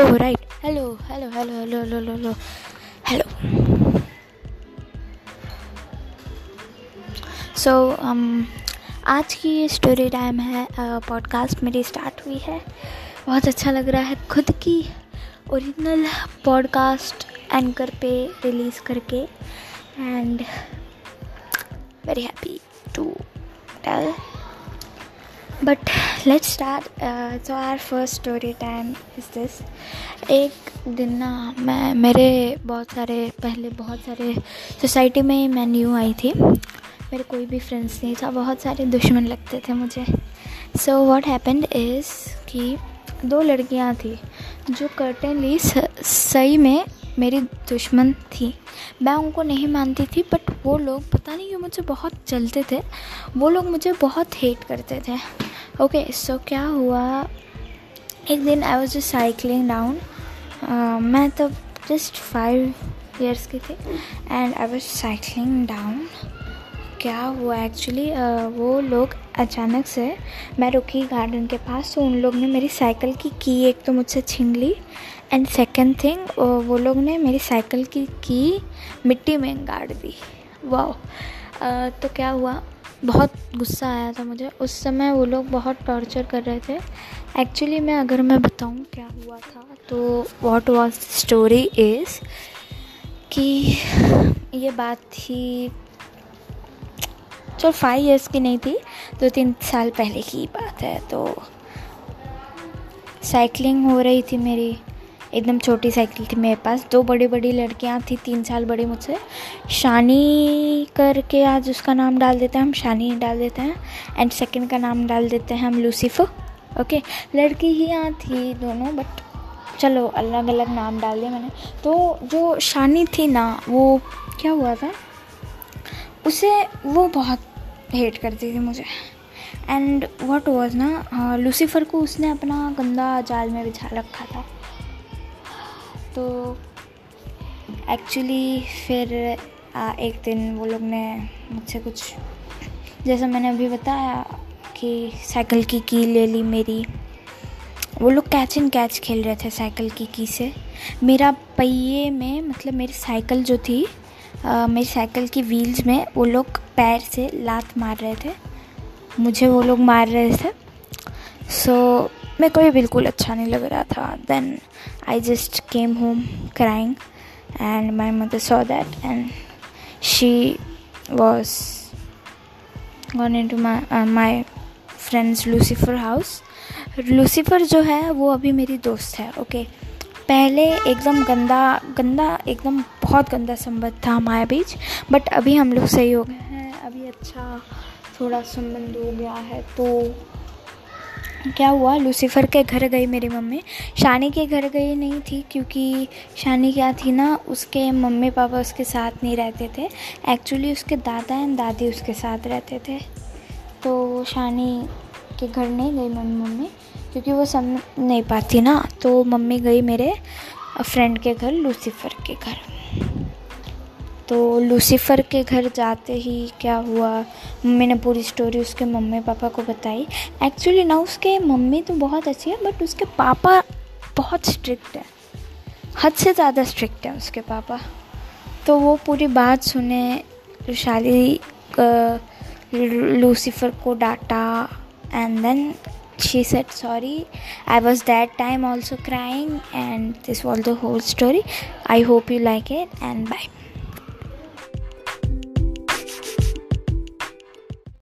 Right. Hello, hello, hello, hello, hello, hello, hello. सो so, um, आज की ये story time है पॉडकास्ट uh, मेरी स्टार्ट हुई है बहुत अच्छा लग रहा है खुद की ओरिजिनल पॉडकास्ट एंकर पे रिलीज़ करके and very happy to tell but let start so our first story time is this एक दिन ना मैं, मेरे बहुत सारे, पहले बहुत सारे सोसाइटी में मैं न्यू आई थी। मेरे कोई भी फ्रेंड्स नहीं था, बहुत सारे दुश्मन लगते थे मुझे। सो वॉट हैपेंड इज़ कि दो लड़कियाँ थी, जो कर्टनली सही में मेरी दुश्मन थी। मैं उनको नहीं मानती थी बट वो लोग, पता नहीं क्यों मुझे बहुत चलते थे। वो लोग मुझे बहुत हेट करते थे। ओके सो क्या हुआ? एक दिन I was just cycling down मैं तब जस्ट फाइव ईयर्स की थी and I was cycling down क्या हुआ? एक्चुअली uh, वो लोग अचानक से मैं रुकी गार्डन के पास तो उन लोग ने मेरी साइकिल की की एक तो मुझसे छीन ली. एंड सेकेंड थिंग वो लोग ने मेरी साइकिल की की मिट्टी में गाड़ दी. वाह uh, तो क्या हुआ? बहुत गुस्सा आया था मुझे। उस समय वो लोग बहुत टॉर्चर कर रहे थे। एक्चुअली मैं अगर मैं बताऊँ क्या हुआ था तो वॉट वॉज़ स्टोरी इज़ कि ये बात थी जो फाइव इयर्स की नहीं थी, दो तीन साल पहले की बात है तो साइकिलिंग हो रही थी मेरी। एकदम छोटी साइकिल थी मेरे पास। दो बड़ी बड़ी लड़कियाँ थी, तीन साल बड़ी मुझसे। शानी करके आज उसका नाम डाल देते हैं, हम शानी डाल देते हैं। एंड सेकंड का नाम डाल देते हैं हम लूसीफर ओके लड़की ही यहाँ थी दोनों बट चलो अलग अलग नाम डाल दिया मैंने। तो जो शानी थी ना, वो क्या हुआ था? उसे वो बहुत हेट करती थी मुझे। एंड वॉट वॉज़ ना लूसीफर को उसने अपना गंदा जाल में बिछा रखा था। तो एक्चुअली फिर आ, एक दिन वो लोग ने मुझसे कुछ जैसा मैंने अभी बताया कि साइकिल की की ले ली मेरी वो लोग कैच एंड कैच खेल रहे थे साइकिल की की से। मेरा पहिए में मतलब मेरी साइकिल जो थी मेरी साइकिल की व्हील्स में वो लोग पैर से लात मार रहे थे। मुझे वो लोग मार रहे थे। सो so, मेरे को ये बिल्कुल अच्छा नहीं लग रहा था। Then I just came home crying and my mother saw that and she was gone into my friends Lucifer house Lucifer जो है, वो अभी मेरी दोस्त है ओके okay? पहले एकदम गंदा गंदा, एकदम बहुत गंदा संबंध था हमारे बीच बट अभी हम लोग सही हो गए हैं। अभी अच्छा थोड़ा संबंध हो गया है तो क्या हुआ? लूसीफ़र के घर गई मेरी मम्मी। शानी के घर गई नहीं थी क्योंकि शानी क्या थी ना, उसके मम्मी पापा उसके साथ नहीं रहते थे। एक्चुअली उसके दादा एंड दादी उसके साथ रहते थे। तो शानी के घर नहीं गई मम्मी मम्मी क्योंकि वो सब नहीं पाती ना। तो मम्मी गई मेरे फ्रेंड के घर लूसीफ़र के घर। तो लूसीफ़र के घर जाते ही क्या हुआ? मम्मी ने पूरी स्टोरी उसके मम्मी पापा को बताई। एक्चुअली ना उसके मम्मी तो बहुत अच्छी है बट उसके पापा बहुत स्ट्रिक्ट है। हद से ज़्यादा स्ट्रिक्ट है उसके पापा। तो वो पूरी बात सुने शाली लूसीफ़र को डांटा and then she said, sorry, i was that time also crying, and this was the whole story. I hope you like it, and bye.